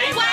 台湾》。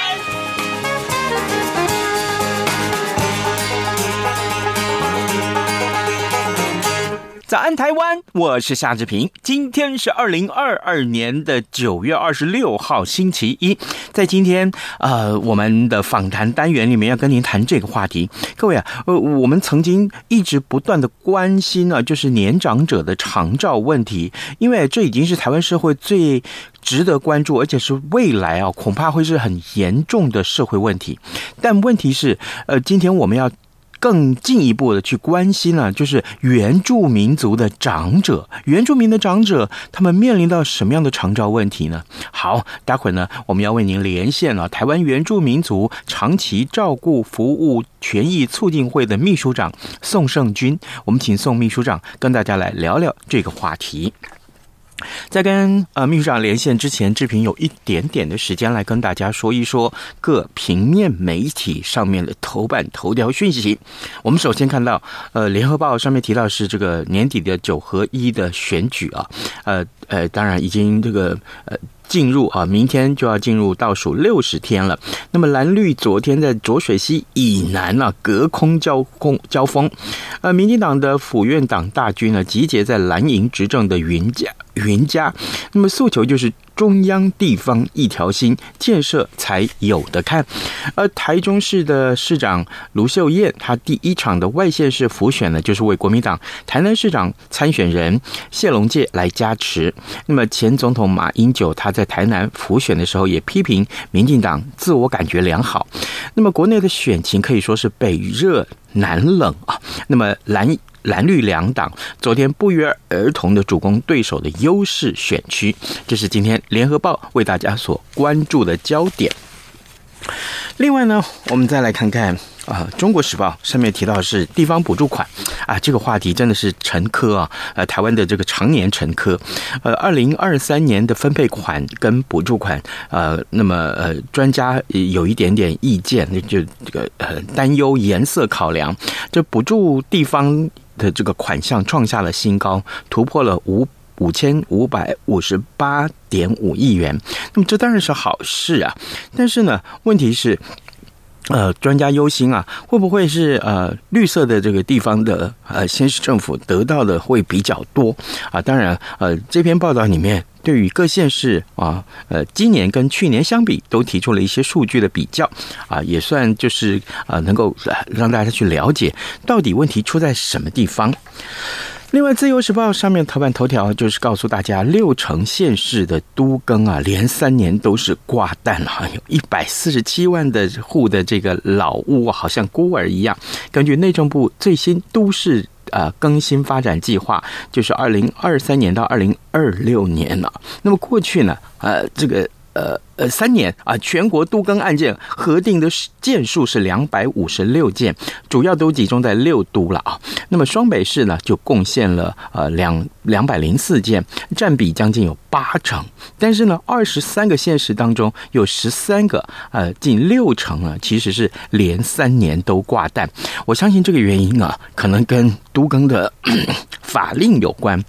早安，台湾！我是夏志平。今天是二零二二年的九月二十六号，星期一。在今天，呃，我们的访谈单元里面要跟您谈这个话题。各位啊，呃，我们曾经一直不断的关心呢，就是年长者的长照问题，因为这已经是台湾社会最值得关注，而且是未来啊，恐怕会是很严重的社会问题。但问题是，呃，今天我们要。更进一步的去关心呢，就是原住民族的长者，原住民的长者，他们面临到什么样的长照问题呢？好，待会儿呢，我们要为您连线了台湾原住民族长期照顾服务权益促进会的秘书长宋圣军，我们请宋秘书长跟大家来聊聊这个话题。在跟呃秘书长连线之前，志平有一点点的时间来跟大家说一说各平面媒体上面的头版头条讯息。我们首先看到，呃，联合报上面提到是这个年底的九合一的选举啊，呃呃，当然已经这个呃。进入啊，明天就要进入倒数六十天了。那么蓝绿昨天在浊水溪以南啊，隔空交空交锋，呃，民进党的府院党大军呢，集结在蓝营执政的云家云家，那么诉求就是。中央地方一条心，建设才有的看。而台中市的市长卢秀燕，她第一场的外县市辅选呢，就是为国民党台南市长参选人谢龙介来加持。那么前总统马英九他在台南辅选的时候，也批评民进党自我感觉良好。那么国内的选情可以说是北热南冷啊。那么蓝。蓝绿两党昨天不约而同的主攻对手的优势选区，这是今天联合报为大家所关注的焦点。另外呢，我们再来看看啊，《中国时报》上面提到是地方补助款啊，这个话题真的是沉疴啊，呃，台湾的这个常年沉疴。呃，二零二三年的分配款跟补助款，呃，那么呃，专家有一点点意见，那就这个呃担忧颜色考量，这补助地方。的这个款项创下了新高，突破了五五千五百五十八点五亿元。那么这当然是好事啊，但是呢，问题是，呃，专家忧心啊，会不会是呃绿色的这个地方的呃县市政府得到的会比较多啊？当然，呃，这篇报道里面。对于各县市啊，呃，今年跟去年相比，都提出了一些数据的比较啊，也算就是啊，能够让大家去了解到底问题出在什么地方。另外，《自由时报》上面头版头条就是告诉大家，六成县市的都更啊，连三年都是挂蛋了，有一百四十七万的户的这个老屋，好像孤儿一样。根据内政部最新都市。呃，更新发展计划就是二零二三年到二零二六年了。那么过去呢，呃，这个。呃呃，三年啊，全国都更案件核定的件数是两百五十六件，主要都集中在六都了啊。那么双北市呢，就贡献了呃两两百零四件，占比将近有八成。但是呢，二十三个县市当中有十三个，呃，近六成啊，其实是连三年都挂蛋。我相信这个原因啊，可能跟都更的 法令有关。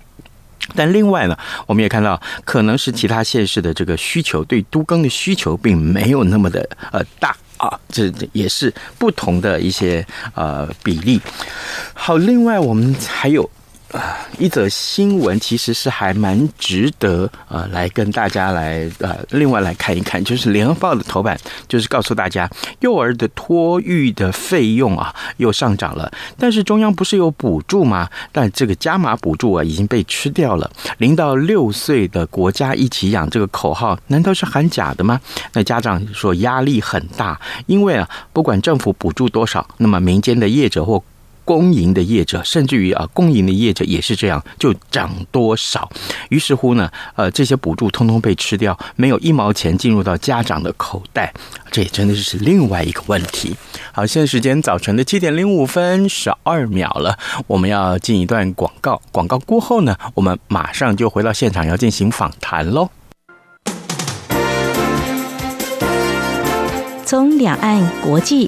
但另外呢，我们也看到，可能是其他县市的这个需求，对都更的需求并没有那么的呃大啊，这也是不同的一些呃比例。好，另外我们还有。啊，一则新闻其实是还蛮值得呃来跟大家来呃另外来看一看，就是联合报的头版，就是告诉大家幼儿的托育的费用啊又上涨了，但是中央不是有补助吗？但这个加码补助啊已经被吃掉了。零到六岁的国家一起养这个口号难道是喊假的吗？那家长说压力很大，因为啊不管政府补助多少，那么民间的业者或公营的业者，甚至于啊公营的业者也是这样，就涨多少。于是乎呢，呃，这些补助通通被吃掉，没有一毛钱进入到家长的口袋，这也真的是另外一个问题。好，现在时间早晨的七点零五分十二秒了，我们要进一段广告。广告过后呢，我们马上就回到现场要进行访谈喽。从两岸、国际、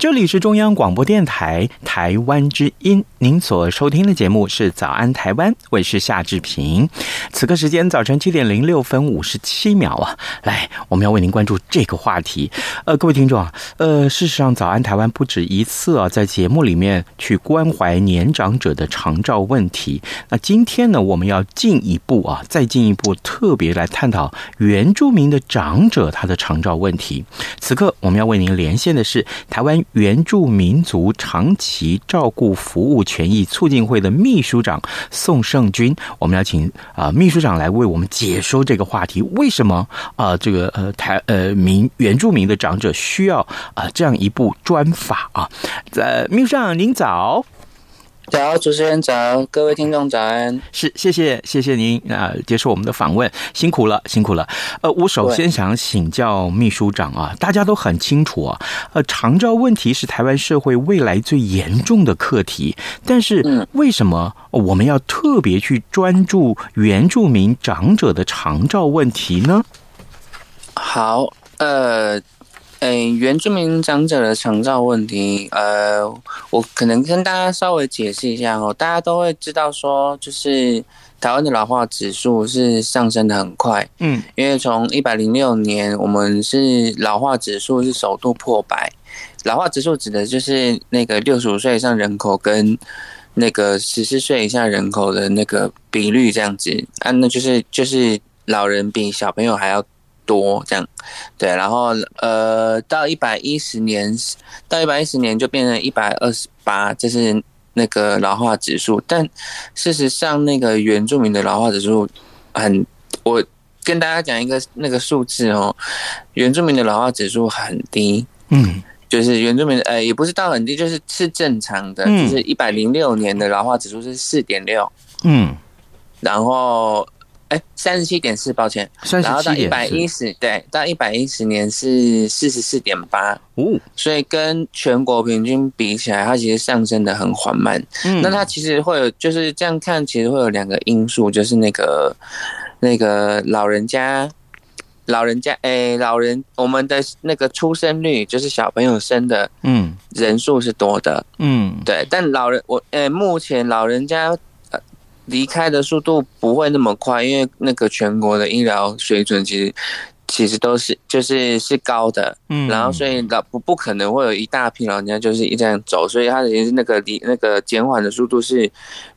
这里是中央广播电台台湾之音，您所收听的节目是《早安台湾》，我是夏志平。此刻时间早晨七点零六分五十七秒啊，来，我们要为您关注这个话题。呃，各位听众啊，呃，事实上，《早安台湾》不止一次啊，在节目里面去关怀年长者的长照问题。那今天呢，我们要进一步啊，再进一步特别来探讨原住民的长者他的长照问题。此刻我们要为您连线的是台湾。原住民族长期照顾服务权益促进会的秘书长宋胜军，我们要请啊、秘书长来为我们解说这个话题。为什么啊、这个呃台呃民原住民的长者需要啊、这样一部专法啊？呃，秘书长您早。早，主持人早，各位听众早安。是，谢谢，谢谢您啊，接受我们的访问，辛苦了，辛苦了。呃，我首先想请教秘书长啊，大家都很清楚啊，呃，长照问题是台湾社会未来最严重的课题，但是为什么我们要特别去专注原住民长者的长照问题呢？好，呃。诶，原住民长者的长照问题，呃，我可能跟大家稍微解释一下哦。大家都会知道说，就是台湾的老化指数是上升的很快，嗯，因为从一百零六年，我们是老化指数是首度破百。老化指数指的就是那个六十五岁以上人口跟那个十四岁以下人口的那个比率这样子啊，那就是就是老人比小朋友还要多这样，对，然后呃，到一百一十年，到一百一十年就变成一百二十八，这是那个老化指数。但事实上，那个原住民的老化指数很，我跟大家讲一个那个数字哦，原住民的老化指数很低，嗯，就是原住民呃，也不是到很低，就是是正常的，嗯、就是一百零六年的老化指数是四点六，嗯，然后。哎，三十七点四，抱歉，然后到一百一十，对，到一百一十年是四十四点八，哦，所以跟全国平均比起来，它其实上升的很缓慢。嗯，那它其实会有，就是这样看，其实会有两个因素，就是那个那个老人家，老人家，哎，老人，我们的那个出生率，就是小朋友生的，嗯，人数是多的，嗯，对，但老人，我，哎，目前老人家。离开的速度不会那么快，因为那个全国的医疗水准其实其实都是就是是高的，嗯，然后所以老不不可能会有一大批老人家就是一这样走，所以他的那个离那个减缓的速度是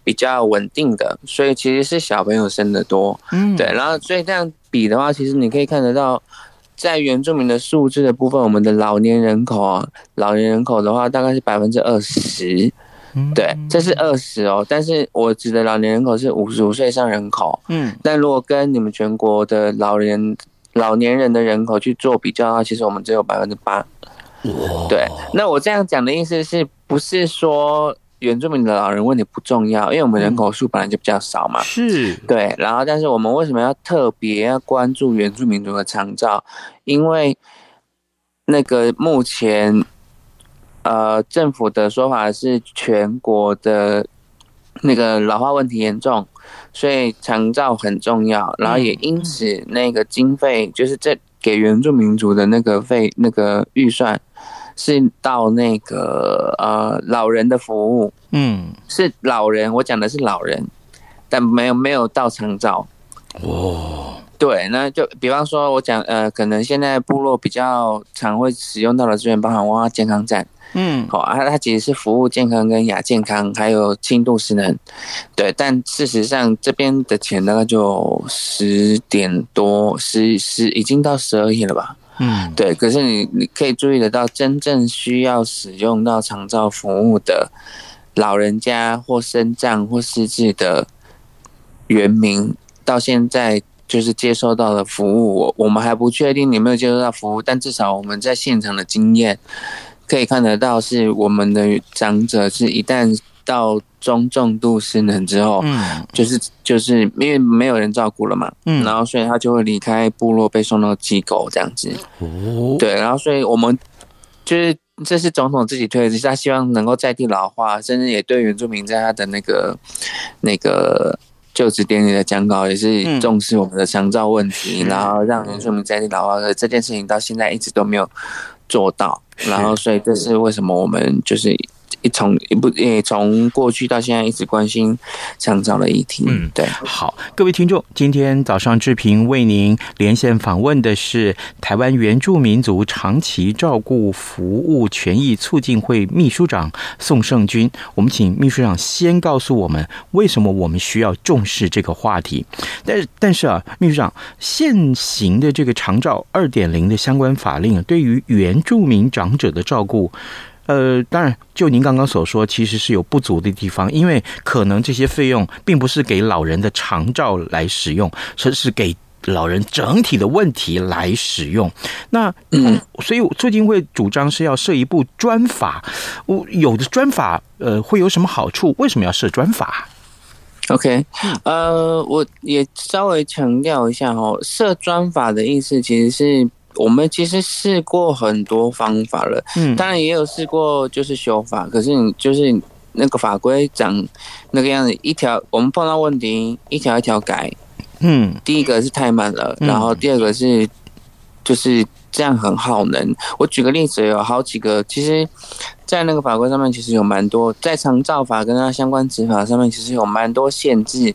比较稳定的，所以其实是小朋友生的多，嗯，对，然后所以这样比的话，其实你可以看得到，在原住民的数字的部分，我们的老年人口啊，老年人口的话大概是百分之二十。对，这是二十哦，但是我指的老年人口是五十五岁以上人口。嗯，但如果跟你们全国的老人老年人的人口去做比较的话，其实我们只有百分之八。对，那我这样讲的意思是不是说原住民的老人问题不重要？因为我们人口数本来就比较少嘛。是。对，然后但是我们为什么要特别要关注原住民族的长照？因为那个目前，呃，政府的说法是全国的那个老化问题严重，所以长照很重要。然后也因此，那个经费就是这给原住民族的那个费那个预算。是到那个呃老人的服务，嗯，是老人，我讲的是老人，但没有没有到长照。哦，对，那就比方说，我讲呃，可能现在部落比较常会使用到的资源，包含文化健康站，嗯，好啊，它其实是服务健康跟亚健康，还有轻度失能，对，但事实上这边的钱大概就十点多，十十已经到十二亿了吧。嗯，对，可是你你可以注意得到，真正需要使用到长照服务的老人家或身障或失智的原民，到现在就是接收到的服务，我我们还不确定你有没有接收到服务，但至少我们在现场的经验可以看得到，是我们的长者是一旦到。中重度失能之后，嗯，就是就是因为没有人照顾了嘛，嗯，然后所以他就会离开部落，被送到机构这样子，哦，对，然后所以我们就是这是总统自己推的，他希望能够在地老化，甚至也对原住民在他的那个那个就职典礼的讲稿也是重视我们的长照问题，嗯，然后让原住民在地老化的这件事情到现在一直都没有做到，然后所以这是为什么我们就是。一从一不也从过去到现在一直关心长照的议题。嗯，对。好，各位听众，今天早上志平为您连线访问的是台湾原住民族长期照顾服务权益促进会秘书长宋胜军。我们请秘书长先告诉我们，为什么我们需要重视这个话题。但是，但是啊，秘书长，现行的这个长照二点零的相关法令，对于原住民长者的照顾。呃，当然，就您刚刚所说，其实是有不足的地方，因为可能这些费用并不是给老人的长照来使用，而是给老人整体的问题来使用。那嗯，所以促进会主张是要设一部专法。我有的专法，呃，会有什么好处？为什么要设专法？OK，呃，我也稍微强调一下哦，设专法的意思其实是。我们其实试过很多方法了，嗯，当然也有试过就是修法，可是你就是那个法规长那个样子，一条我们碰到问题一条一条改，嗯，第一个是太慢了，然后第二个是就是这样很耗能。我举个例子，有好几个，其实，在那个法规上面其实有蛮多，在长照法跟它相关执法上面其实有蛮多限制，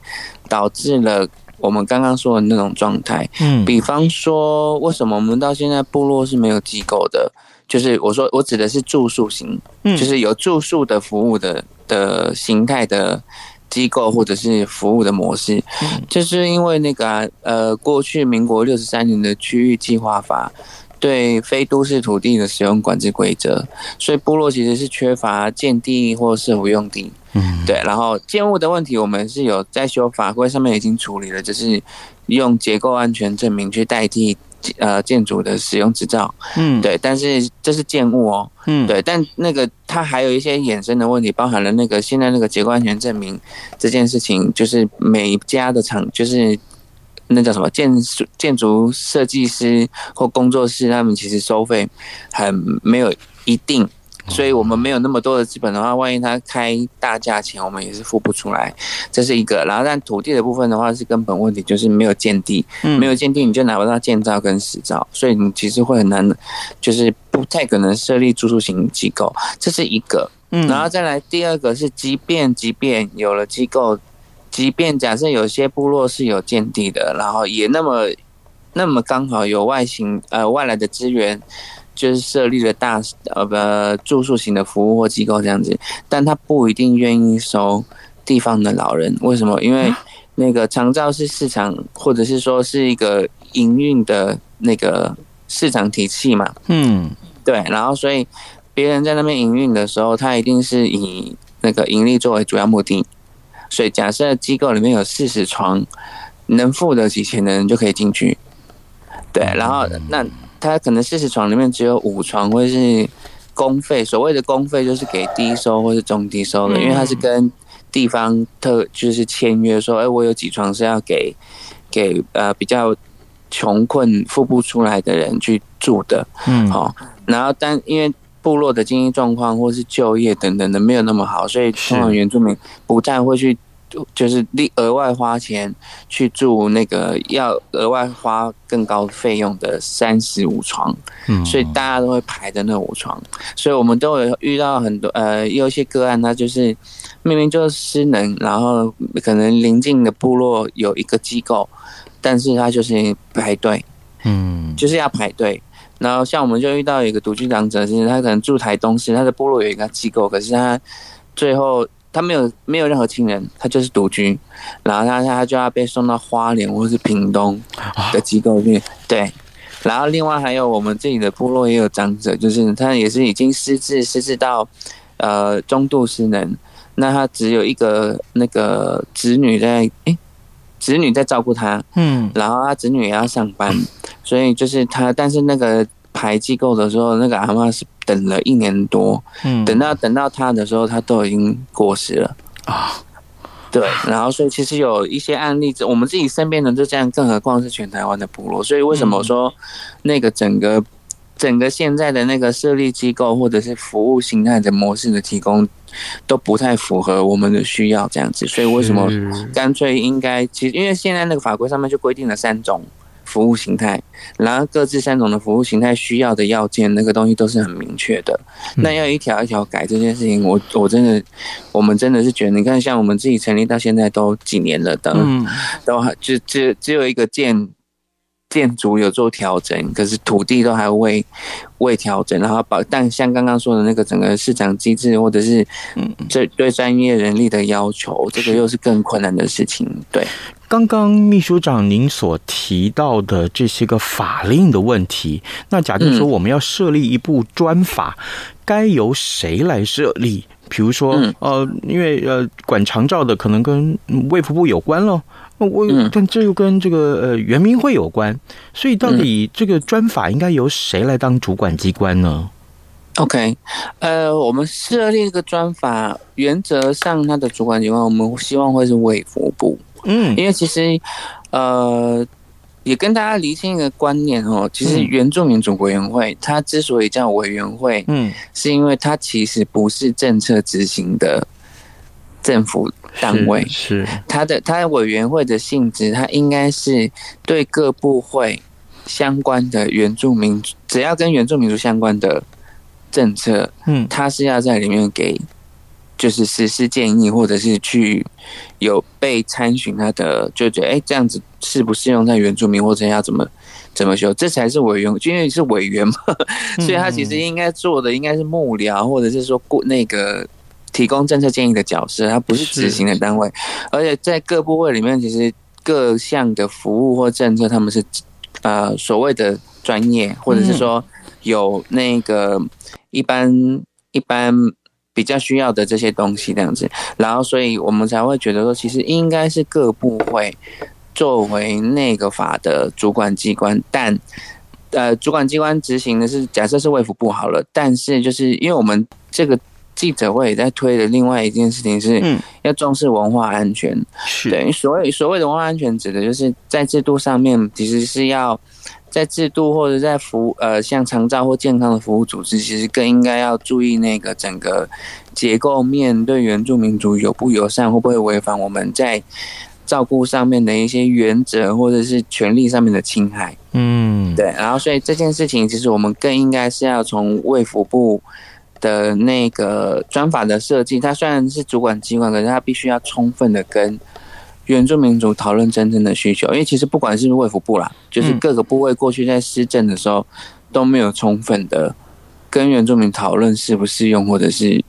导致了。我们刚刚说的那种状态，嗯，比方说，为什么我们到现在部落是没有机构的？就是我说我指的是住宿型，嗯，就是有住宿的服务的的形态的机构或者是服务的模式，嗯，就是因为那个啊，呃，过去民国六十三年的区域计划法对非都市土地的使用管制规则，所以部落其实是缺乏建地或是使用地。嗯，对，然后建物的问题，我们是有在修法规上面已经处理了，就是用结构安全证明去代替呃建筑的使用执照。嗯，对，但是这是建物哦。嗯，对，但那个它还有一些衍生的问题，包含了那个现在那个结构安全证明这件事情，就是每一家的厂，就是那叫什么建筑建筑设计师或工作室，他们其实收费很没有一定。所以我们没有那么多的资本的话，万一他开大价钱，我们也是付不出来，这是一个。然后，但土地的部分的话是根本问题，就是没有建地，没有建地你就拿不到建造跟实照，所以你其实会很难，就是不太可能设立住宿型机构，这是一个。然后再来第二个是，即便即便有了机构，即便假设有些部落是有建地的，然后也那么那么刚好有外形呃外来的资源。就是设立了大呃不住宿型的服务或机构这样子，但他不一定愿意收地方的老人。为什么？因为那个长照是市场，或者是说是一个营运的那个市场体系嘛。嗯，对。然后所以别人在那边营运的时候，他一定是以那个盈利作为主要目的。所以假设机构里面有四十床，能付得起钱的人就可以进去。对，然后那他可能四十床里面只有五床会是公费，所谓的公费就是给低收或是中低收的，因为他是跟地方特就是签约说，哎，我有几床是要给给呃比较穷困付不出来的人去住的，嗯，好，然后但因为。部落的经济状况或是就业等等的没有那么好，所以通常原住民不太会去，就是另额外花钱去住那个要额外花更高费用的三十五床，嗯，所以大家都会排的那五床，所以我们都有遇到很多呃，有一些个案，他就是明明就是失能，然后可能邻近的部落有一个机构，但是他就是排队，嗯，就是要排队。然后像我们就遇到一个独居长者，就是他可能住台东市，他的部落有一个机构，可是他最后他没有没有任何亲人，他就是独居，然后他他就要被送到花莲或是屏东的机构去。对，然后另外还有我们自己的部落也有长者，就是他也是已经失智，失智到呃中度失能，那他只有一个那个子女在诶，子女在照顾他，嗯，然后他子女也要上班。所以就是他，但是那个排机构的时候，那个阿嬷是等了一年多，嗯，等到等到他的时候，他都已经过世了啊。对，然后所以其实有一些案例，我们自己身边人就这样，更何况是全台湾的部落。所以为什么说那个整个整个现在的那个设立机构或者是服务形态的模式的提供都不太符合我们的需要这样子？所以为什么干脆应该其实因为现在那个法规上面就规定了三种。服务形态，然后各自三种的服务形态需要的要件，那个东西都是很明确的。那要一条一条改这件事情，我我真的，我们真的是觉得，你看，像我们自己成立到现在都几年了的，都还就只只有一个建建筑有做调整，可是土地都还未未调整，然后保，但像刚刚说的那个整个市场机制，或者是嗯，这对专业人力的要求，这个又是更困难的事情，对。刚刚秘书长您所提到的这些个法令的问题，那假定说我们要设立一部专法，该由谁来设立？比如说，呃，因为呃管长照的可能跟卫福部有关咯，我但这又跟这个呃原民会有关，所以到底这个专法应该由谁来当主管机关呢？OK，呃，我们设立一个专法，原则上它的主管机关，我们希望会是卫福部。嗯，因为其实，呃，也跟大家厘清一个观念哦，其实原住民族委员会它之所以叫委员会，嗯，是因为它其实不是政策执行的政府单位，是，是它的他的委员会的性质，他应该是对各部会相关的原住民，只要跟原住民族相关的政策，嗯，他是要在里面给。就是实施建议，或者是去有被参询他的，就觉得哎，这样子适不适用在原住民，或者要怎么怎么修，这才是委员，因为是委员嘛，所以他其实应该做的应该是幕僚，或者是说过那个提供政策建议的角色，它不是执行的单位。而且在各部位里面，其实各项的服务或政策，他们是呃所谓的专业，或者是说有那个一般一般。比较需要的这些东西这样子，然后所以我们才会觉得说，其实应该是各部会作为那个法的主管机关，但呃，主管机关执行的是假设是卫福部好了，但是就是因为我们这个记者会也在推的另外一件事情是，要重视文化安全，是对，所谓所谓的文化安全，指的就是在制度上面其实是要。在制度或者在服务呃，像长照或健康的服务组织，其实更应该要注意那个整个结构面对原住民族友不友善，会不会违反我们在照顾上面的一些原则或者是权利上面的侵害。嗯，对。然后，所以这件事情其实我们更应该是要从卫福部的那个专法的设计，它虽然是主管机关，可是它必须要充分的跟。原住民族讨论真正的需求，因为其实不管是卫福部啦，就是各个部位过去在施政的时候都没有充分的跟原住民讨论适不适用，或者是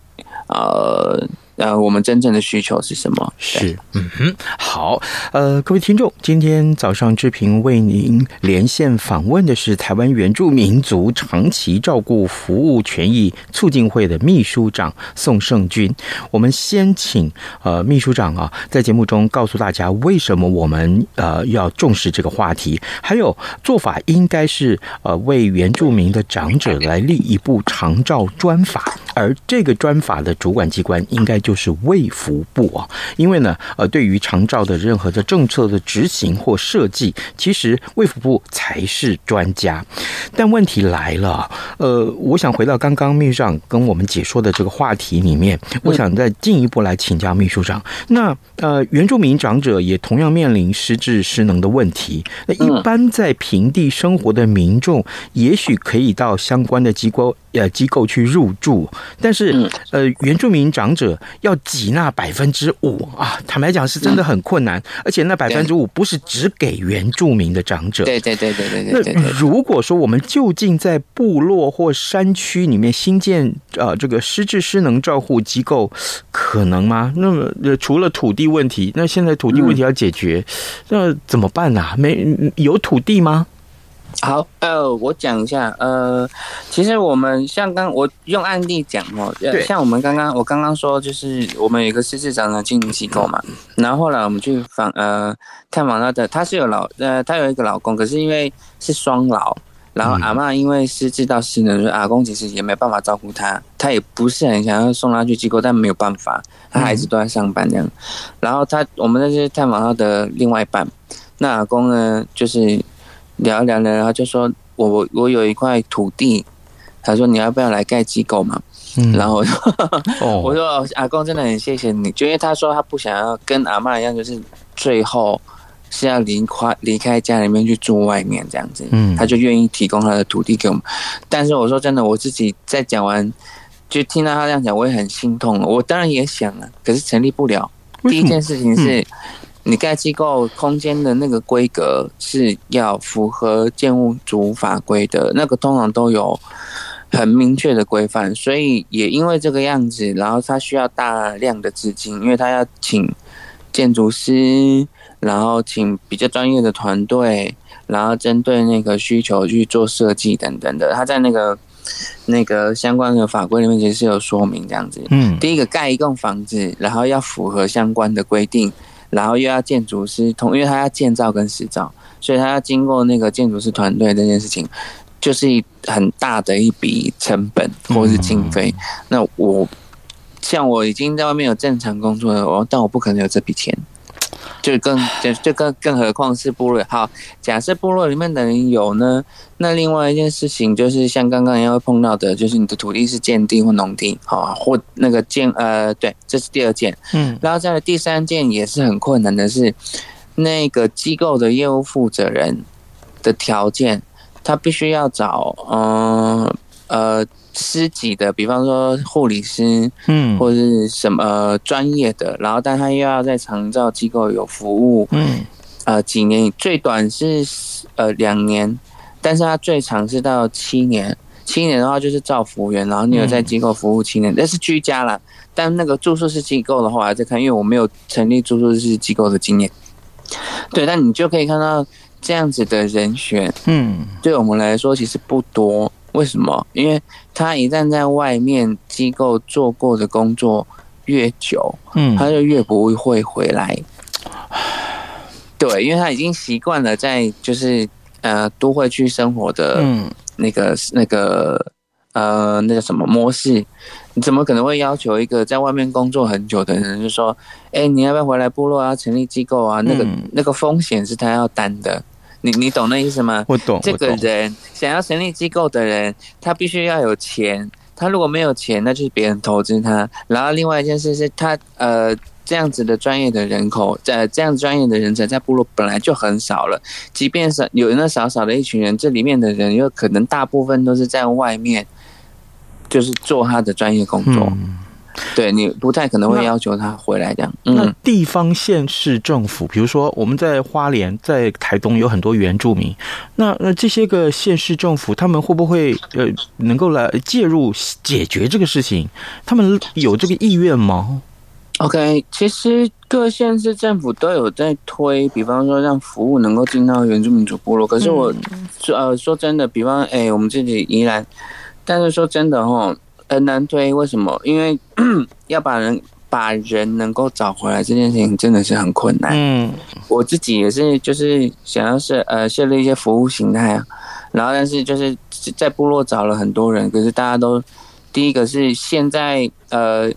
呃呃，我们真正的需求是什么？是，嗯哼，好，呃，各位听众，今天早上志平为您连线访问的是台湾原住民族长期照顾服务权益促进会的秘书长宋胜军。我们先请呃秘书长啊，在节目中告诉大家为什么我们呃要重视这个话题，还有做法应该是呃为原住民的长者来立一部长照专法，而这个专法的主管机关应该就。就是卫福部啊，因为呢，呃，对于长照的任何的政策的执行或设计，其实卫福部才是专家。但问题来了，呃，我想回到刚刚秘书长跟我们解说的这个话题里面，我想再进一步来请教秘书长。那呃，原住民长者也同样面临失智失能的问题。那一般在平地生活的民众，也许可以到相关的机构呃机构去入住，但是呃，原住民长者。要挤那百分之五啊，坦白讲是真的很困难，而且那百分之五不是只给原住民的长者。对对对对对对。那如果说我们就近在部落或山区里面新建呃这个失智失能照护机构，可能吗？那么除了土地问题，那现在土地问题要解决，那怎么办呢？没有土地吗？好，呃，我讲一下，呃，其实我们像刚我用案例讲哦，对，像我们刚刚我刚刚说，就是我们有一个失智长的经营机构嘛，然后后来我们去访呃探访他的，他是有老呃他有一个老公，可是因为是双老，然后阿嬷因为失智到失能，所以阿公其实也没办法照顾他，他也不是很想要送他去机构，但没有办法，他孩子都在上班这样，然后他我们那些探访他的另外一半，那阿公呢就是。聊一聊呢，然后就说我我我有一块土地，他说你要不要来盖机构嘛？嗯，然后我说、哦、我说阿公真的很谢谢你，就因为他说他不想要跟阿妈一样，就是最后是要离开离开家里面去住外面这样子，嗯，他就愿意提供他的土地给我们。但是我说真的，我自己在讲完就听到他这样讲，我也很心痛。我当然也想啊，可是成立不了。第一件事情是。嗯你盖机构空间的那个规格是要符合建物主法规的，那个通常都有很明确的规范，所以也因为这个样子，然后他需要大量的资金，因为他要请建筑师，然后请比较专业的团队，然后针对那个需求去做设计等等的，他在那个那个相关的法规里面其实是有说明这样子。嗯，第一个盖一栋房子，然后要符合相关的规定。然后又要建筑师同，因为他要建造跟实造，所以他要经过那个建筑师团队这件事情，就是很大的一笔成本或是经费。那我像我已经在外面有正常工作了，我但我不可能有这笔钱。就更就就更更何况是部落。好，假设部落里面的人有呢，那另外一件事情就是像刚刚也会碰到的，就是你的土地是建地或农地，好，或那个建呃，对，这是第二件。嗯，然后再来第三件也是很困难的是，那个机构的业务负责人的条件，他必须要找嗯呃。呃师级的，比方说护理师，嗯，或者是什么专业的，然后但他又要在长照机构有服务，嗯，呃，几年，最短是呃两年，但是他最长是到七年，七年的话就是照服务员，然后你有在机构服务七年，那、嗯、是居家啦，但那个住宿式机构的话，我还在看，因为我没有成立住宿式机构的经验，对，但你就可以看到这样子的人选，嗯，对我们来说其实不多。为什么？因为他一旦在外面机构做过的工作越久，嗯，他就越不会回来。对，因为他已经习惯了在就是呃都会区生活的那个、嗯、那个呃那个什么模式，你怎么可能会要求一个在外面工作很久的人就说，哎，你要不要回来部落啊？成立机构啊？那个、嗯、那个风险是他要担的。你你懂那意思吗？我懂。这个人想要成立机构的人，他必须要有钱。他如果没有钱，那就是别人投资他。然后另外一件事是他呃这样子的专业的人口，在这样专业的人才在部落本来就很少了。即便是有那少少的一群人，这里面的人又可能大部分都是在外面，就是做他的专业工作。嗯对，你不太可能会要求他回来这样。那，那地方县市政府，比如说我们在花莲、在台东有很多原住民，那那这些个县市政府，他们会不会呃能够来介入解决这个事情？他们有这个意愿吗？OK，其实各县市政府都有在推，比方说让服务能够进到原住民族部落。可是我说呃说真的，比方哎、欸，我们自己宜兰，但是说真的齁，很难推。为什么？因为 要把人把人能够找回来这件事情真的是很困难。嗯，我自己也是，就是想要设呃设立一些服务形态啊，然后但是就是在部落找了很多人，可是大家都第一个是现在呃。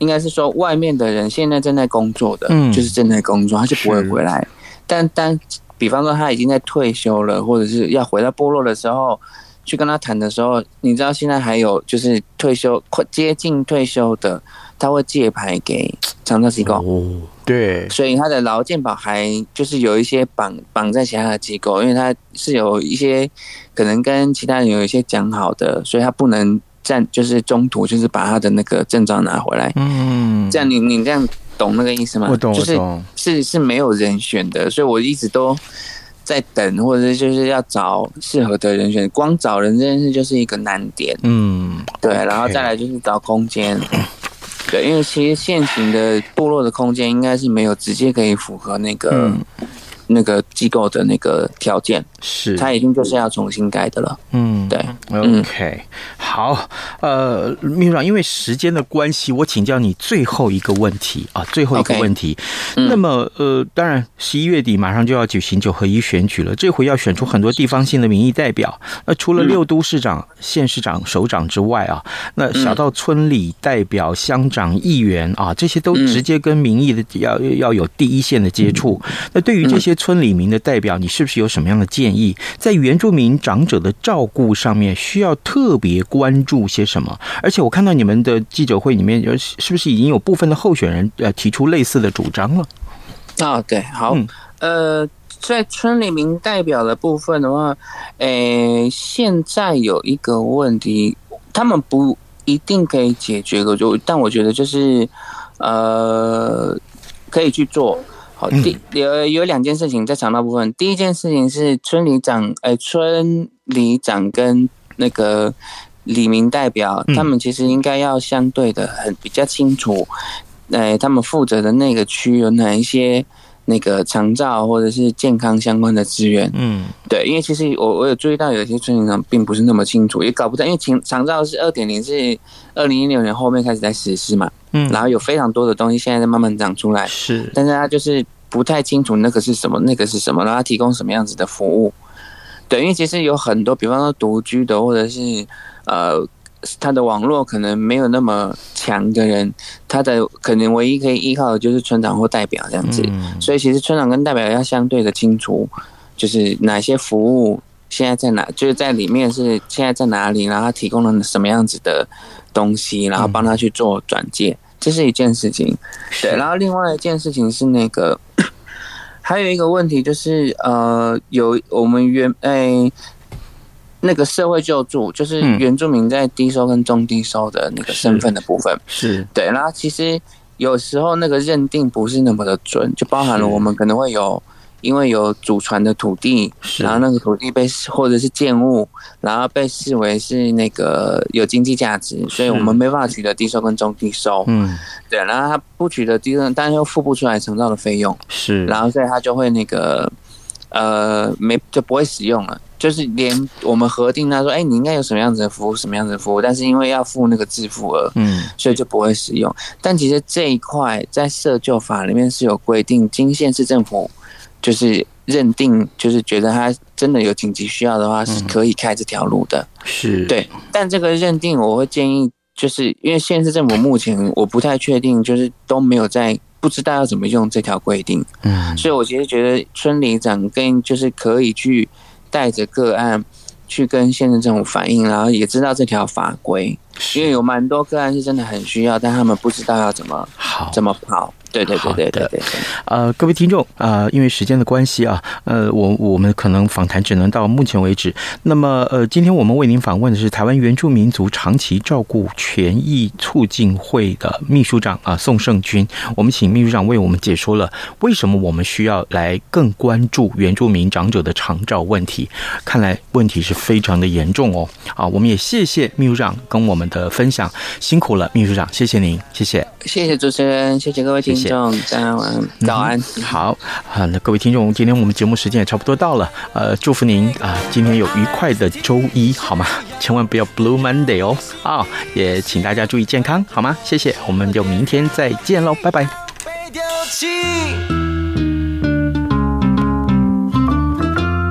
应该是说，外面的人现在正在工作的，嗯，就是正在工作，他就不会回来。但但比方说他已经在退休了，或者是要回到部落的时候，去跟他谈的时候，你知道现在还有就是退休快接近退休的，他会借牌给 长照机构。哦，对，所以他的劳健保还就是有一些绑绑在其他的机构，因为他是有一些可能跟其他人有一些讲好的，所以他不能。站就是中途，就是把他的那个证照拿回来。嗯，这样你你这样懂那个意思吗？我懂，就是。是是没有人选的，所以我一直都在等，或者是就是要找适合的人选。光找人这件事就是一个难点。嗯，对，然后再来就是找空间。对，因为其实现行的部落的空间应该是没有直接可以符合那个。嗯那个机构的那个条件是，他已经就是要重新改的了。嗯，对。OK，好。呃，秘书长，因为时间的关系，我请教你最后一个问题啊，最后一个问题。Okay, 那么，呃，当然，十一月底马上就要举行九合一选举了，这回要选出很多地方性的民意代表。那除了六都市长、县市长、首长之外啊，那小到村里代表、乡长、议员啊，这些都直接跟民意的要要有第一线的接触。那对于这些村里民的代表，你是不是有什么样的建议？在原住民长者的照顾上面，需要特别关注些什么？而且我看到你们的记者会里面，有是不是已经有部分的候选人呃提出类似的主张了？啊，对，好，嗯、呃，在村里民代表的部分的话，诶、呃，现在有一个问题，他们不一定可以解决的，就但我觉得就是呃，可以去做。好，第有有两件事情在肠道部分。第一件事情是村里长，哎、欸，村里长跟那个李明代表，他们其实应该要相对的很比较清楚，哎、欸，他们负责的那个区有哪一些那个长照或者是健康相关的资源。嗯，对，因为其实我我有注意到有些村里长并不是那么清楚，也搞不到，因为长长照是二点零是二零一六年后面开始在实施嘛。嗯，然后有非常多的东西现在在慢慢长出来，是，但是他就是不太清楚那个是什么，那个是什么，然后他提供什么样子的服务，对，因为其实有很多，比方说独居的，或者是呃，他的网络可能没有那么强的人，他的可能唯一可以依靠的就是村长或代表这样子，嗯，所以其实村长跟代表要相对的清楚，就是哪些服务现在在哪，就是在里面是现在在哪里，然后他提供了什么样子的东西，然后帮他去做转介。这是一件事情，对。然后另外一件事情是那个，还有一个问题就是，呃，有我们原哎、欸、那个社会救助，就是原住民在低收跟中低收的那个身份的部分，是，是对。然后其实有时候那个认定不是那么的准，就包含了我们可能会有。因为有祖传的土地，然后那个土地被或者是建物，然后被视为是那个有经济价值，所以我们没办法取得低收跟中低收。嗯，对，然后他不取得低收，但是又付不出来承造的费用，是，然后所以他就会那个呃没就不会使用了，就是连我们核定他说，哎，你应该有什么样子的服务，什么样子的服务，但是因为要付那个自付额，嗯，所以就不会使用。但其实这一块在社救法里面是有规定，经县市政府。就是认定，就是觉得他真的有紧急需要的话，是可以开这条路的。嗯、是对，但这个认定，我会建议，就是因为县市政府目前我不太确定，就是都没有在不知道要怎么用这条规定。嗯，所以我其实觉得村里长跟就是可以去带着个案去跟县政政府反映，然后也知道这条法规，因为有蛮多个案是真的很需要，但他们不知道要怎么好怎么跑。对对对对对对。呃，各位听众啊、呃，因为时间的关系啊，呃，我我们可能访谈只能到目前为止。那么呃，今天我们为您访问的是台湾原住民族长期照顾权益促进会的秘书长啊宋胜军。我们请秘书长为我们解说了为什么我们需要来更关注原住民长者的长照问题。看来问题是非常的严重哦。啊，我们也谢谢秘书长跟我们的分享，辛苦了，秘书长，谢谢您，谢谢，谢谢主持人，谢谢各位听众，早安，早安，好啊，那各位听众，今天我们节目时间也差不多到了，呃，祝福您啊，今天有愉快的周一，好吗？千万不要 Blue Monday 哦，啊，也请大家注意健康，好吗？谢谢，我们就明天再见喽，拜拜。